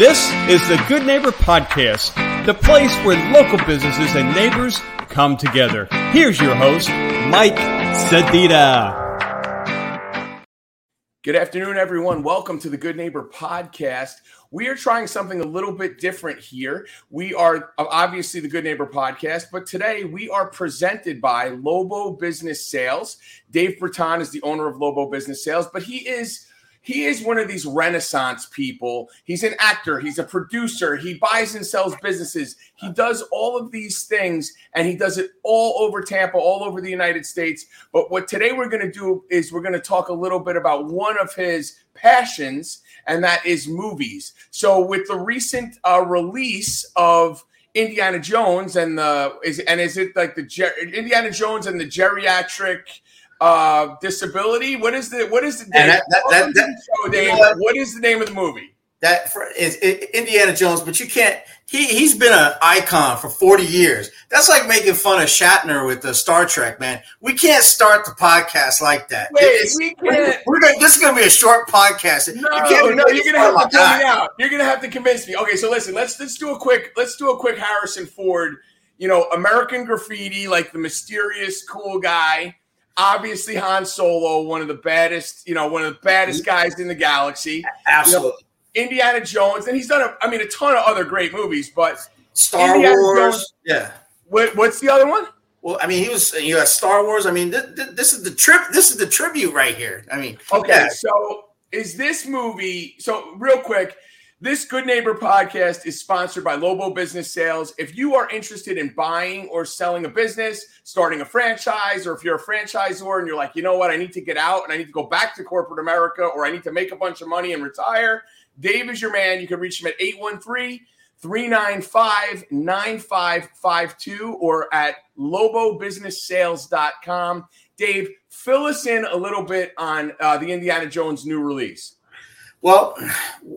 This is the Good Neighbor Podcast, the place where local businesses and neighbors come together. Here's your host, Mike Sedita. Good afternoon, everyone. Welcome to the Good Neighbor Podcast. We are trying something a little bit different here. We are uh, obviously the Good Neighbor Podcast, but today we are presented by Lobo Business Sales. Dave Breton is the owner of Lobo Business Sales, but he is he is one of these renaissance people. He's an actor, he's a producer, he buys and sells businesses. He does all of these things and he does it all over Tampa, all over the United States. But what today we're going to do is we're going to talk a little bit about one of his passions and that is movies. So with the recent uh, release of Indiana Jones and the is and is it like the Ger- Indiana Jones and the geriatric uh, disability. What is the what is the name? That, that, that, that, show, Dave, what? what is the name of the movie? That for, is, is Indiana Jones, but you can't. He he's been an icon for forty years. That's like making fun of Shatner with the Star Trek, man. We can't start the podcast like that. Wait, it's, we can't. We're gonna, this is going to be a short podcast. No, you no, you're going to have to pull me out. You're going to have to convince me. Okay, so listen, let's let's do a quick let's do a quick Harrison Ford. You know, American Graffiti, like the mysterious cool guy obviously Han Solo, one of the baddest, you know, one of the baddest mm-hmm. guys in the galaxy. Absolutely. You know, Indiana Jones, and he's done, a, I mean, a ton of other great movies, but Star Indiana Wars, Jones, yeah. What, what's the other one? Well, I mean, he was you got Star Wars. I mean, th- th- this is the trip. This is the tribute right here. I mean, okay. Yeah. So is this movie? So real quick, this Good Neighbor podcast is sponsored by Lobo Business Sales. If you are interested in buying or selling a business, starting a franchise, or if you're a franchisor and you're like, you know what, I need to get out and I need to go back to corporate America or I need to make a bunch of money and retire, Dave is your man. You can reach him at 813 395 9552 or at lobobusinesssales.com. Dave, fill us in a little bit on uh, the Indiana Jones new release. Well,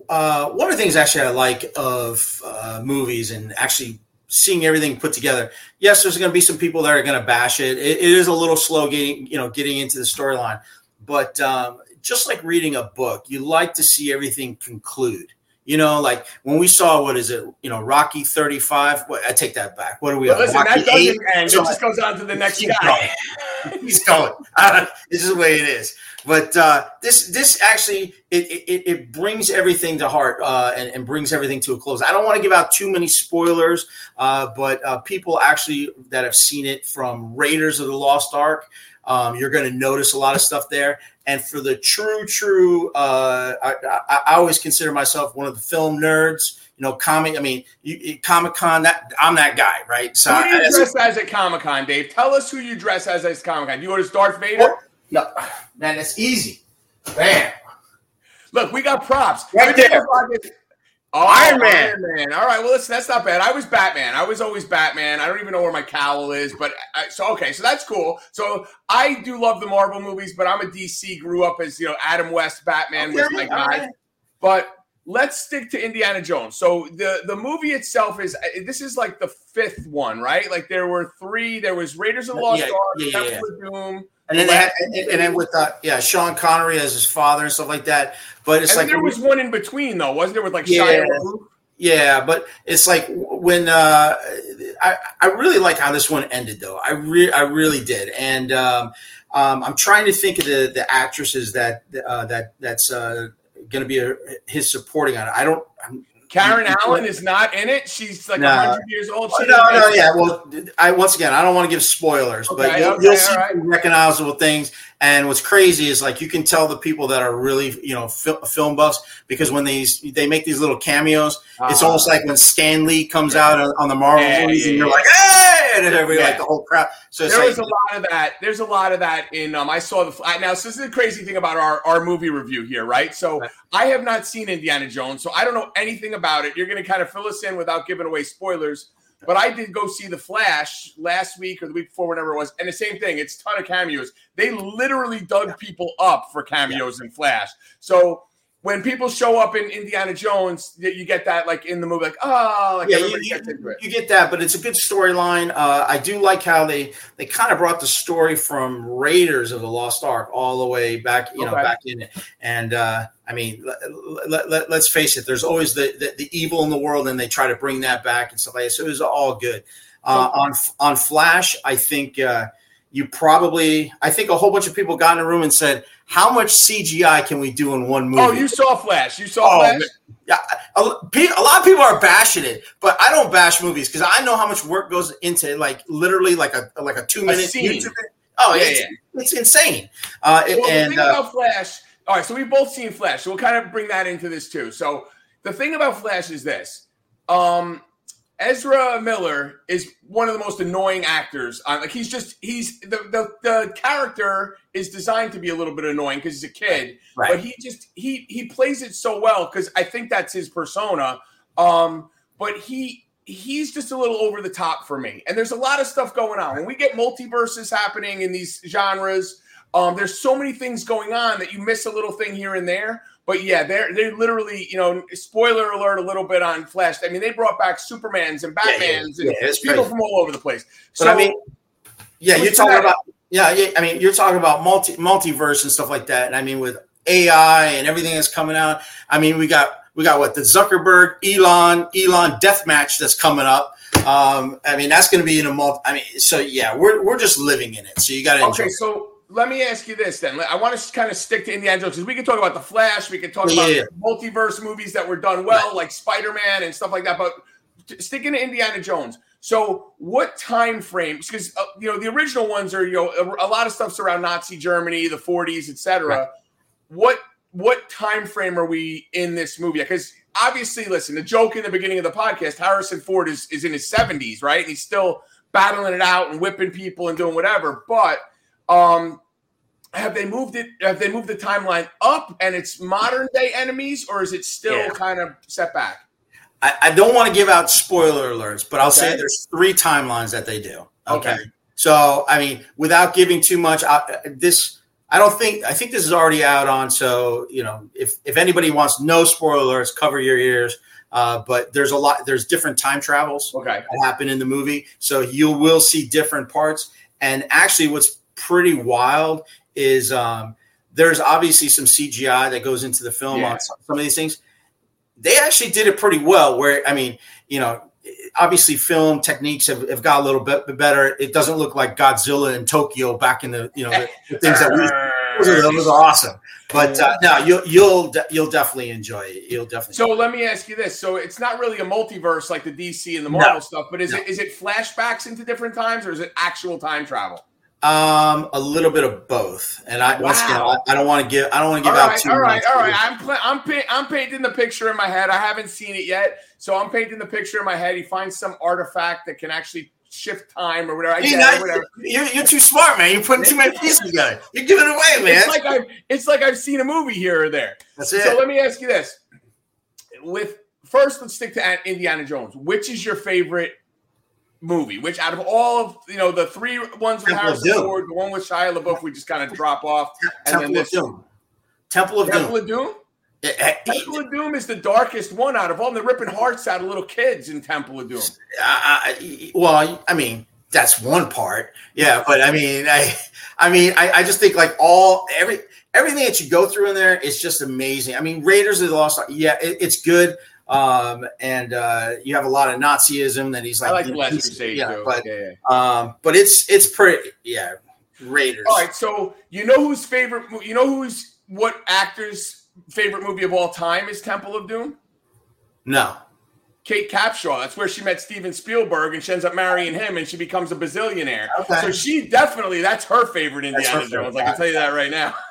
uh, one of the things actually I like of uh, movies and actually seeing everything put together. Yes, there's going to be some people that are going to bash it. it. It is a little slow getting, you know, getting into the storyline, but um, just like reading a book, you like to see everything conclude. You know, like when we saw what is it? You know, Rocky thirty five. I take that back. What are we? Well, listen, Rocky that doesn't end. So it just goes on to the next guy. Going. He's going. this is the way it is. But uh, this this actually it, it, it, brings everything to heart uh, and, and, brings everything to a close. I don't want to give out too many spoilers, uh, but uh, people actually that have seen it from Raiders of the Lost Ark, um, you're going to notice a lot of stuff there. And for the true, true, uh, I, I, I, always consider myself one of the film nerds. You know, comic. I mean, Comic Con. That I'm that guy, right? So who do you I, dress as at Comic Con, Dave? Tell us who you dress as at Comic Con. You go as Darth Vader. Well, no, man, it's easy. Bam. Look, we got props. Right there. Oh, Iron Man. Iron Man. All right. Well, listen, that's not bad. I was Batman. I was always Batman. I don't even know where my cowl is, but I, so okay, so that's cool. So I do love the Marvel movies, but I'm a DC. Grew up as you know Adam West Batman okay, was my guy. Right. But let's stick to Indiana Jones. So the the movie itself is uh, this is like the fifth one, right? Like there were three. There was Raiders of the Lost yeah, Ark, yeah, yeah, yeah. Doom, and then they had, and, and then with uh, yeah, Sean Connery as his father and stuff like that. But it's and like there was one in between though, wasn't there? With like yeah, Shia yeah, but it's like when uh, I I really like how this one ended though. I really I really did, and um, um, I'm trying to think of the the actresses that uh, that that's uh, going to be a, his supporting on it. I don't. I'm, Karen Allen is not in it. She's like no. 100 years old. She no, no, yeah. Well, I once again, I don't want to give spoilers, okay, but you'll, okay, you'll see right. recognizable things. And what's crazy is like you can tell the people that are really you know film buffs because when these they make these little cameos, uh, it's almost like when Stan Lee comes yeah. out on the Marvel yeah, movies, yeah, and you're like, hey, and everybody like the whole crowd. So there was a lot of that. There's a lot of that in. Um, I saw the now. So this is the crazy thing about our our movie review here, right? So right. I have not seen Indiana Jones, so I don't know anything about it. You're going to kind of fill us in without giving away spoilers. But I did go see The Flash last week or the week before, whatever it was, and the same thing. It's a ton of cameos. They literally dug people up for cameos in Flash. So when people show up in Indiana Jones, you get that like in the movie, like oh, like yeah, you, you, you, get that, but it's a good storyline. Uh, I do like how they they kind of brought the story from Raiders of the Lost Ark all the way back, you know, back in it. And uh, I mean, let, let, let, us face it, there's always the, the, the evil in the world, and they try to bring that back and stuff like that. So it was all good. Uh, on on Flash, I think uh, you probably I think a whole bunch of people got in a room and said, "How much CGI can we do in one movie?" Oh, you saw Flash. You saw oh, Flash. Yeah, a, a, lot of people are bashing it, but I don't bash movies because I know how much work goes into like literally like a like a two minute YouTube. Oh yeah, yeah, it's, yeah. it's insane. Uh, well, and, the thing uh, about Flash. All right, so we've both seen Flash, so we'll kind of bring that into this too. So the thing about Flash is this. Um, Ezra Miller is one of the most annoying actors. Uh, like he's just he's the, the the character is designed to be a little bit annoying because he's a kid, right. but he just he he plays it so well because I think that's his persona. Um, but he he's just a little over the top for me. And there's a lot of stuff going on when we get multiverses happening in these genres. Um, there's so many things going on that you miss a little thing here and there. But yeah, they're they literally, you know, spoiler alert a little bit on Flash. I mean, they brought back Supermans and Batmans yeah, yeah, yeah, and people from all over the place. So but I mean, yeah, you're talking about yeah, yeah, I mean, you're talking about multi multiverse and stuff like that. And I mean, with AI and everything that's coming out, I mean, we got we got what the Zuckerberg Elon Elon death match that's coming up. Um, I mean, that's going to be in a multi. I mean, so yeah, we're we're just living in it. So you got to okay. So let me ask you this then. I want to kind of stick to Indiana Jones because we can talk about the Flash, we can talk yeah, about multiverse movies that were done well, right. like Spider Man and stuff like that. But sticking to Indiana Jones. So, what time frames? Because uh, you know the original ones are you know a, a, lot of stuff's around Nazi Germany, the 40s, etc. Right. What what time frame are we in this movie? Because obviously, listen, the joke in the beginning of the podcast, Harrison Ford is is in his 70s, right? And he's still battling it out and whipping people and doing whatever, but um, have they moved it? Have they moved the timeline up and it's modern day enemies, or is it still yeah. kind of set back? I, I, don't want to give out spoiler alerts, but I'll okay. say there's three timelines that they do. Okay. okay. So, I mean, without giving too much, I, this I don't think I think this is already out on. So, you know, if if anybody wants no spoilers, cover your ears. Uh, but there's a lot. There's different time travels okay. that happen in the movie, so you will see different parts. And actually, what's pretty wild is um, there's obviously some CGI that goes into the film yeah. on some, some of these things. They actually did it pretty well. Where I mean, you know, obviously film techniques have, have got a little bit better. It doesn't look like Godzilla in Tokyo back in the you know the, the things that we those are awesome. But uh, no, you'll you'll you'll definitely enjoy it. You'll definitely. So let me ask you this: so it's not really a multiverse like the DC and the Marvel no. stuff, but is no. it is it flashbacks into different times or is it actual time travel? Um, a little bit of both, and I wow. once again, I, I, don't want to give, I don't want to give all out right, too all right, much. All right, I'm pl- I'm pa- I'm painting the picture in my head. I haven't seen it yet, so I'm painting the picture in my head. He finds some artifact that can actually shift time or whatever. I you're, not, whatever. You're, you're, too smart, man. You're putting too many pieces together. You're giving it away, man. It's like I've it's like I've seen a movie here or there. That's it. So let me ask you this: with first, let's stick to Indiana Jones. Which is your favorite movie? Which out of all of you know the three ones with Temple Harrison Ford, the one with Shia LaBeouf, we just kind of drop off, and Temple then this of Doom. Temple of Temple Doom. of Doom. Eh, eh, eh. Temple of Doom is the darkest one out of all. They're ripping hearts out of little kids in Temple of Doom. Well, I mean, that's one part. Yeah, but I mean, I, I mean, I, I just think like all every everything that you go through in there is just amazing. I mean, Raiders of the Lost. Yeah, it, it's good. Um, and uh, you have a lot of Nazism that he's like, I like the Last Crusade, yeah, but yeah, yeah. um, but it's it's pretty, yeah. Raiders. All right, so you know whose favorite, you know who's what actor's favorite movie of all time is Temple of Doom? No. Kate Capshaw. That's where she met Steven Spielberg, and she ends up marrying him, and she becomes a bazillionaire. Okay. So she definitely that's her favorite Indiana her favorite. Jones. I can tell you that right now.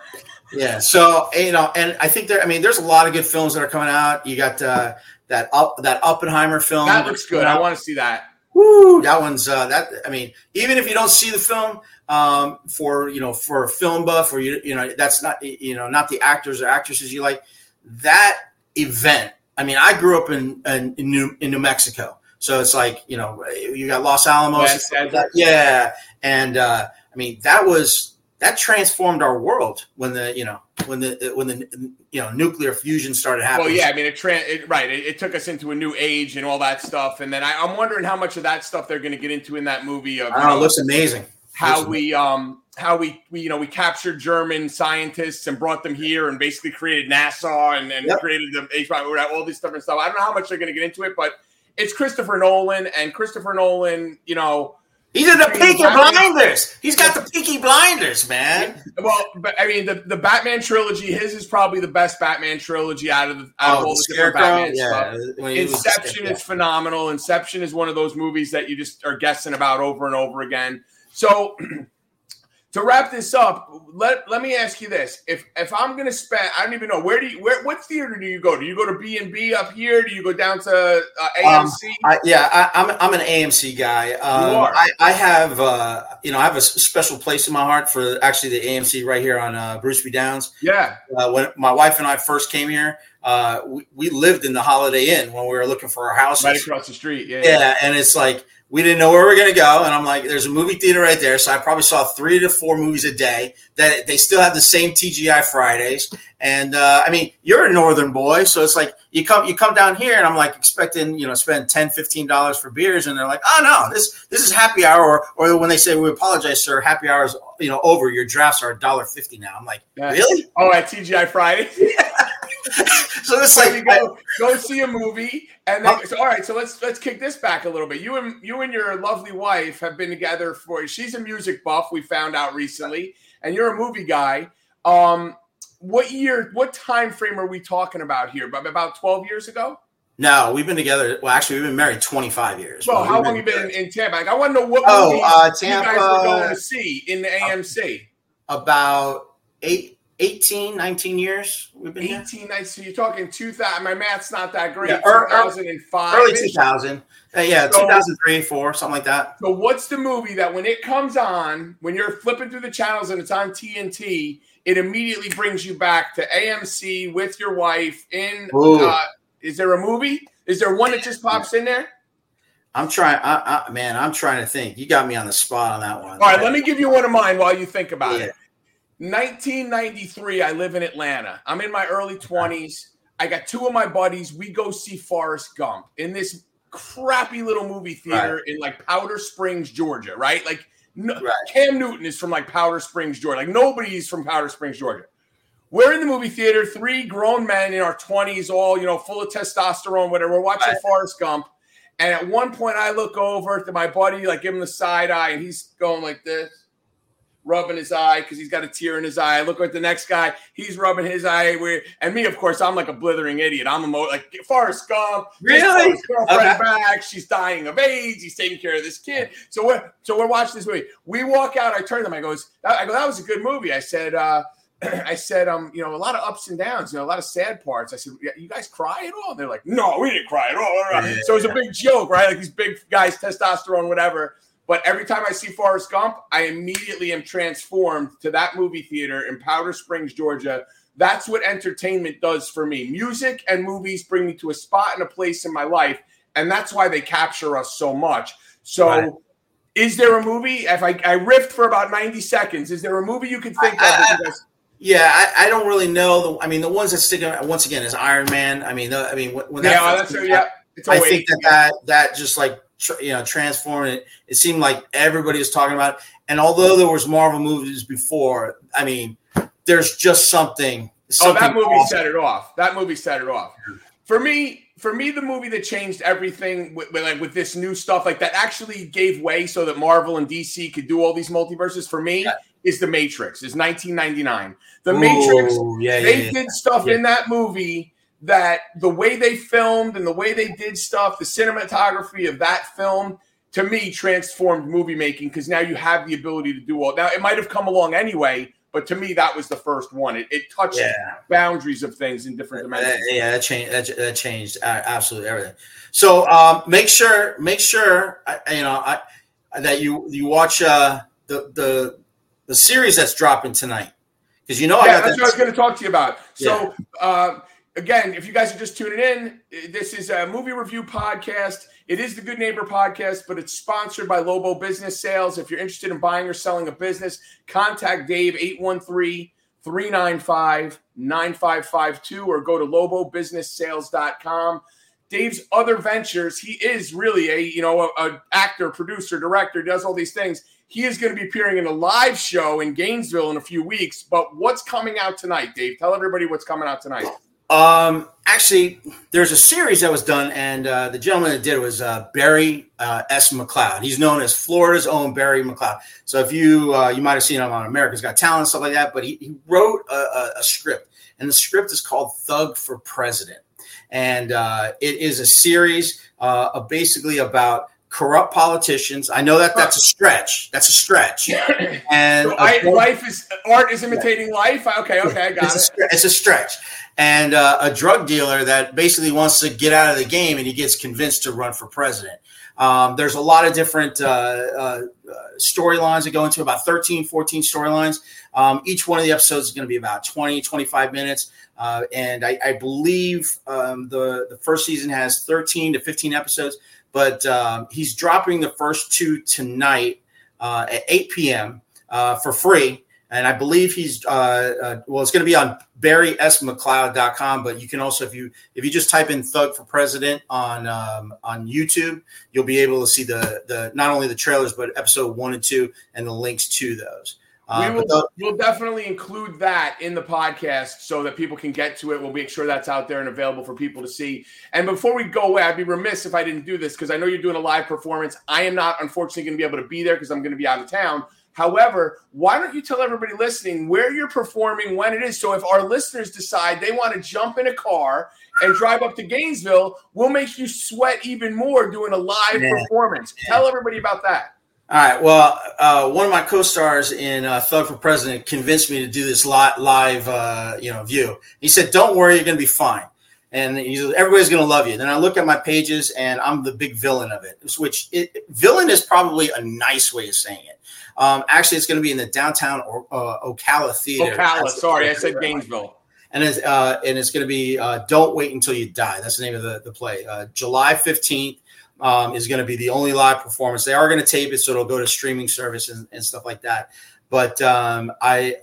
Yeah. So you know, and I think there. I mean, there's a lot of good films that are coming out. You got uh, that up that Oppenheimer film. That looks good. I want to see that. Woo! That one's uh, that. I mean, even if you don't see the film, um, for you know, for a film buff, or you you know, that's not you know, not the actors or actresses you like. That event. I mean, I grew up in in, in New in New Mexico, so it's like you know, you got Los Alamos. yeah, yeah, and uh, I mean, that was that transformed our world when the you know when the when the you know nuclear fusion started happening. Well, yeah, I mean, it, tra- it right. It, it, took us into a new age and all that stuff. And then I, am wondering how much of that stuff they're going to get into in that movie. Of, I know, it looks amazing. How looks we um how we, we you know we captured German scientists and brought them here and basically created NASA and, and yep. created the all these different stuff. I don't know how much they're going to get into it, but it's Christopher Nolan and Christopher Nolan. You know He's in the Peaky Blinders. He's got the Peaky Blinders, man. Well, but I mean, the, the Batman trilogy, his is probably the best Batman trilogy out of, the, out oh, of all the, the different Batman yeah. stuff. Inception is phenomenal. Inception is one of those movies that you just are guessing about over and over again. So to wrap this up, let let me ask you this: if if I'm going to spend, I don't even know where do you where what theater do you go? Do you go to B and B up here? Do you go down to uh, AMC? Um, I, yeah, I, am I'm, I'm an AMC guy. Um, you are. I, I have uh, you know I have a special place in my heart for actually the AMC right here on uh, Bruce B Downs. Yeah. Uh, when my wife and I first came here, uh, we, we lived in the Holiday Inn when we were looking for our house. Right across the street. Yeah. Yeah, yeah. and it's like we didn't know where we are going to go. And I'm like, there's a movie theater right there. So I probably saw three to four movies a day that they still have the same TGI Fridays. And uh, I mean, you're a Northern boy. So it's like you come, you come down here and I'm like expecting, you know, spend 10, $15 for beers. And they're like, oh no, this, this is happy hour. Or, or when they say, we apologize, sir, happy hour is, you know, over your drafts are $1.50 now. I'm like, really? Oh, at TGI Friday. so it's like you go go see a movie and then so, all right so let's let's kick this back a little bit you and you and your lovely wife have been together for she's a music buff we found out recently and you're a movie guy um what year what time frame are we talking about here about 12 years ago no, we've been together. Well, actually, we've been married 25 years. Well, how long have you been in, in Tampa? Like, I want to know what oh, uh, Tampa, you guys were going to see in the AMC. About eight 18, 19 years we've been 18, 19. So you're talking 2000. My math's not that great. Yeah, er, 2005. Early 2000. Uh, yeah, so, 2003, 4, something like that. So what's the movie that when it comes on, when you're flipping through the channels and it's on TNT, it immediately brings you back to AMC with your wife in uh, is there a movie? Is there one that just pops in there? I'm trying, I, I, man. I'm trying to think. You got me on the spot on that one. All right, let me give you one of mine while you think about yeah. it. 1993, I live in Atlanta. I'm in my early 20s. I got two of my buddies. We go see Forrest Gump in this crappy little movie theater right. in like Powder Springs, Georgia, right? Like no, right. Cam Newton is from like Powder Springs, Georgia. Like nobody's from Powder Springs, Georgia. We're in the movie theater, three grown men in our 20s, all, you know, full of testosterone, whatever. We're watching right. Forrest Gump. And at one point, I look over to my buddy, like give him the side eye, and he's going like this rubbing his eye because he's got a tear in his eye. I look at the next guy, he's rubbing his eye. Where and me, of course, I'm like a blithering idiot. I'm a mo- like Forrest Gump. Really? girlfriend okay. back. She's dying of AIDS. He's taking care of this kid. So we're so we're watching this movie. We walk out. I turn to them. I goes. I go. That was a good movie. I said. uh I said, um, you know, a lot of ups and downs, you know, a lot of sad parts. I said, you guys cry at all? And they're like, no, we didn't cry at all. So it was a big joke, right? Like these big guys, testosterone, whatever. But every time I see Forrest Gump, I immediately am transformed to that movie theater in Powder Springs, Georgia. That's what entertainment does for me. Music and movies bring me to a spot and a place in my life. And that's why they capture us so much. So, right. is there a movie? If I, I riffed for about 90 seconds, is there a movie you could think I, of? I, yeah, I, I, don't really know. The, I mean, the ones that stick out once again is Iron Man. I mean, the, I mean, when that yeah, oh, that's, yeah. I think that, that that just like you know transformed it. It seemed like everybody was talking about. It. And although there was Marvel movies before, I mean, there's just something. something oh, that movie awesome. set it off. That movie set it off. For me, for me, the movie that changed everything with, with, like with this new stuff, like that actually gave way so that Marvel and DC could do all these multiverses. For me, yeah. is the Matrix. Is 1999. The Ooh, Matrix. Yeah, they yeah, did stuff in that movie that the way they filmed and the way they did stuff, the cinematography of that film, to me, transformed movie making because now you have the ability to do all. Now it might have come along anyway, but to me, that was the first one. It, it touched yeah. boundaries of things in different dimensions. Yeah, that changed. That, that changed absolutely everything. So um, make sure, make sure, you know, I, that you you watch uh, the the the series that's dropping tonight because you know yeah, I got that's that. what I was going to talk to you about. So. Yeah. Uh, again, if you guys are just tuning in, this is a movie review podcast. It is the Good Neighbor podcast, but it's sponsored by Lobo Business Sales. If you're interested in buying or selling a business, contact Dave 813 395 9552 or go to lobobusinesssales.com. Dave's other ventures, he is really a, you know, a, a actor, producer, director, does all these things. He is going to be appearing in a live show in Gainesville in a few weeks. But what's coming out tonight, Dave? Tell everybody what's coming out tonight. Um, actually, there's a series that was done, and uh, the gentleman that did it was uh, Barry uh, S. McLeod. He's known as Florida's own Barry McLeod. So if you uh, you might have seen him on America's Got Talent stuff like that, but he, he wrote a, a, a, script, and the script is called Thug for President, and uh, it is a series uh, of basically about corrupt politicians. I know that that's a stretch. That's a stretch. And so I, life is art is imitating yeah. life. Okay, okay, I got it's it. A, it's a stretch. And uh, a drug dealer that basically wants to get out of the game, and he gets convinced to run for president. Um, there's a lot of different uh, uh, storylines that go into about 13, 14 storylines. Um, each one of the episodes is going to be about 20, 25 minutes. Uh, and I, I believe um, the, the first season has 13 to 15 episodes but um, he's dropping the first two tonight uh, at 8 p.m. Uh, for free. And I believe he's uh, uh well, it's going to be on barrysmcleod.com, but you can also if you if you just type in "thug for president" on um, on YouTube, you'll be able to see the the not only the trailers but episode one and two and the links to those. Uh, we will we'll definitely include that in the podcast so that people can get to it. We'll make sure that's out there and available for people to see. And before we go away, I'd be remiss if I didn't do this because I know you're doing a live performance. I am not, unfortunately, going to be able to be there because I'm going to be out of town. However, why don't you tell everybody listening where you're performing, when it is? So if our listeners decide they want to jump in a car and drive up to Gainesville, we'll make you sweat even more doing a live yeah. performance. Tell everybody about that. All right. Well, uh, one of my co-stars in uh, Thug for President convinced me to do this live, uh, you know, view. He said, "Don't worry, you're going to be fine." And he said, "Everybody's going to love you." Then I look at my pages, and I'm the big villain of it. Which it, villain is probably a nice way of saying it. Um, actually, it's going to be in the downtown or, uh, Ocala Theater. Ocala. Sorry, I said Gainesville. And it's, uh, and it's going to be uh, "Don't Wait Until You Die." That's the name of the, the play. July fifteenth um, is going to be the only live performance. They are going to tape it, so it'll go to streaming services and, and stuff like that. But um, I,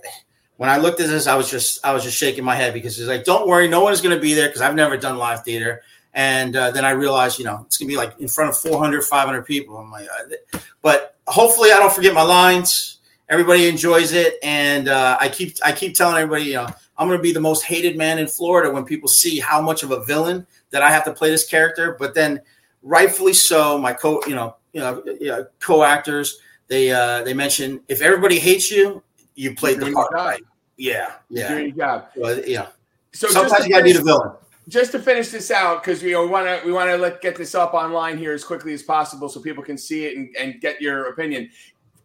when I looked at this, I was just I was just shaking my head because it's like, don't worry, no one is going to be there because I've never done live theater. And uh, then I realized, you know, it's going to be like in front of 400, 500 people. I'm like, uh, but hopefully, I don't forget my lines. Everybody enjoys it, and uh, I keep I keep telling everybody, you know, I'm going to be the most hated man in Florida when people see how much of a villain that I have to play this character. But then rightfully so. My co, you know, you know, you know co-actors they uh, they mentioned if everybody hates you, you played the part. Yeah, yeah. Doing your job. Well, yeah. So sometimes you gotta be the villain. Just to finish this out, because you know we want to we want to let get this up online here as quickly as possible so people can see it and, and get your opinion.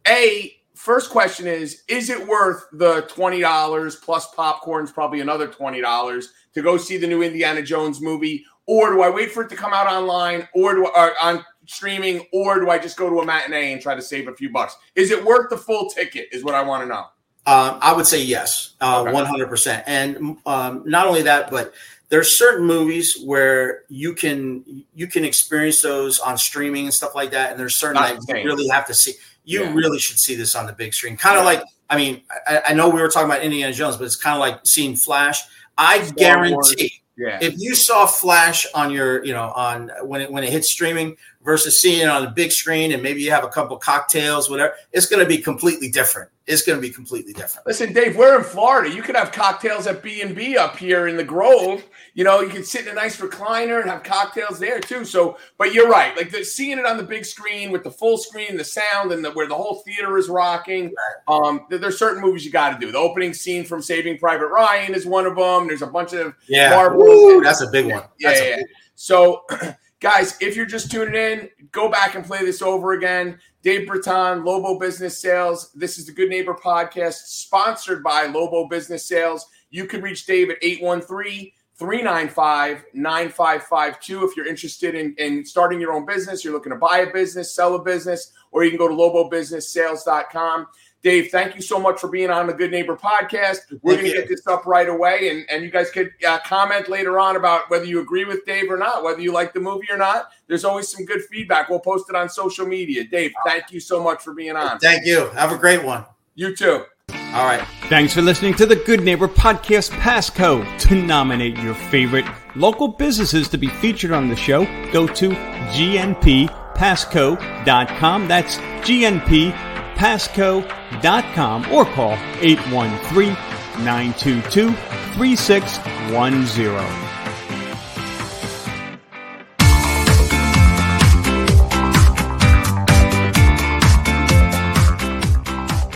A first question is: Is it worth the twenty dollars plus popcorn's probably another twenty dollars to go see the new Indiana Jones movie, or do I wait for it to come out online, or do I, uh, on streaming, or do I just go to a matinee and try to save a few bucks? Is it worth the full ticket? Is what I want to know. Um, I would say yes, uh, one hundred percent. And um, not only that, but there's certain movies where you can you can experience those on streaming and stuff like that. And there's certain that you really have to see. You yeah. really should see this on the big screen. Kind of yeah. like, I mean, I, I, know we were talking about Indiana Jones, but it's kind of like seeing Flash. I Star guarantee. Wars yeah. If you saw Flash on your, you know, on when it when it hits streaming versus seeing it on the big screen and maybe you have a couple cocktails, whatever, it's going to be completely different it's going to be completely different. Listen, Dave, we're in Florida. You could have cocktails at B and B up here in the Grove. You know, you can sit in a nice recliner and have cocktails there too. So, but you're right. Like the, seeing it on the big screen with the full screen, the sound, and the, where the whole theater is rocking. Um, there's certain movies you got to do. The opening scene from Saving Private Ryan is one of them. There's a bunch of yeah, Ooh, that's a big one. Yeah, yeah. yeah. So. Guys, if you're just tuning in, go back and play this over again. Dave Breton, Lobo Business Sales. This is the Good Neighbor podcast sponsored by Lobo Business Sales. You can reach Dave at 813 395 9552 if you're interested in, in starting your own business, you're looking to buy a business, sell a business, or you can go to lobobusinesssales.com. Dave, thank you so much for being on the Good Neighbor podcast. We're going to get this up right away, and, and you guys could uh, comment later on about whether you agree with Dave or not, whether you like the movie or not. There's always some good feedback. We'll post it on social media. Dave, thank you so much for being on. Thank you. Have a great one. You too. All right. Thanks for listening to the Good Neighbor Podcast Pasco. To nominate your favorite local businesses to be featured on the show, go to gnppasco.com. That's gnppasco.com or call 813 922 3610.